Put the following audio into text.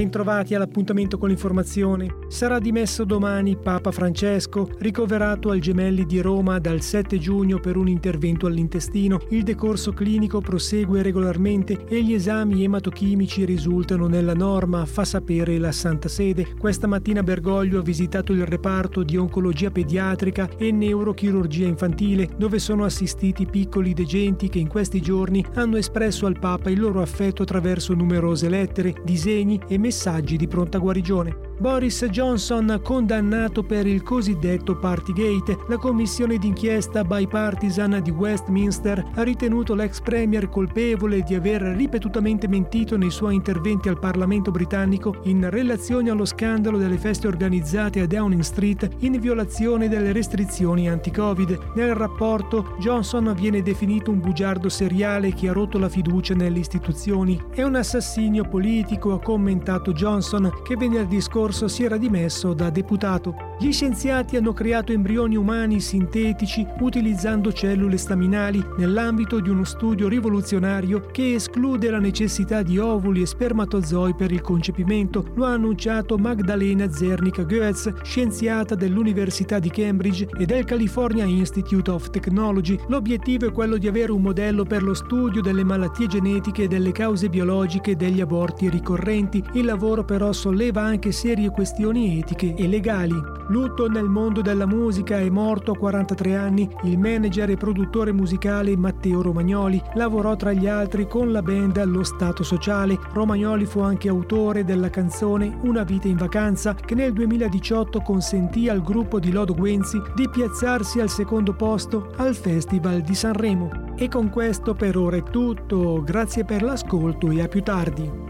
Bentrovati all'appuntamento con l'informazione. Sarà dimesso domani Papa Francesco, ricoverato al Gemelli di Roma dal 7 giugno per un intervento all'intestino. Il decorso clinico prosegue regolarmente e gli esami ematochimici risultano nella norma, fa sapere la Santa Sede. Questa mattina Bergoglio ha visitato il reparto di oncologia pediatrica e neurochirurgia infantile, dove sono assistiti piccoli degenti che in questi giorni hanno espresso al Papa il loro affetto attraverso numerose lettere, disegni e messaggi di pronta guarigione. Boris Johnson condannato per il cosiddetto Partygate. La commissione d'inchiesta bipartisan di Westminster ha ritenuto l'ex premier colpevole di aver ripetutamente mentito nei suoi interventi al Parlamento britannico in relazione allo scandalo delle feste organizzate a Downing Street in violazione delle restrizioni anti-Covid. Nel rapporto Johnson viene definito un bugiardo seriale che ha rotto la fiducia nelle istituzioni. È un assassinio politico, ha commentato Johnson, che venerdì scorso si era dimesso da deputato. Gli scienziati hanno creato embrioni umani sintetici utilizzando cellule staminali nell'ambito di uno studio rivoluzionario che esclude la necessità di ovuli e spermatozoi per il concepimento. Lo ha annunciato Magdalena Zernica Goetz, scienziata dell'Università di Cambridge e del California Institute of Technology. L'obiettivo è quello di avere un modello per lo studio delle malattie genetiche e delle cause biologiche degli aborti ricorrenti. Il lavoro però solleva anche serie questioni etiche e legali. Lutto nel mondo della musica è morto a 43 anni il manager e produttore musicale Matteo Romagnoli. Lavorò tra gli altri con la band Lo Stato Sociale. Romagnoli fu anche autore della canzone Una vita in vacanza che nel 2018 consentì al gruppo di Lodo Guenzi di piazzarsi al secondo posto al Festival di Sanremo. E con questo per ora è tutto. Grazie per l'ascolto e a più tardi.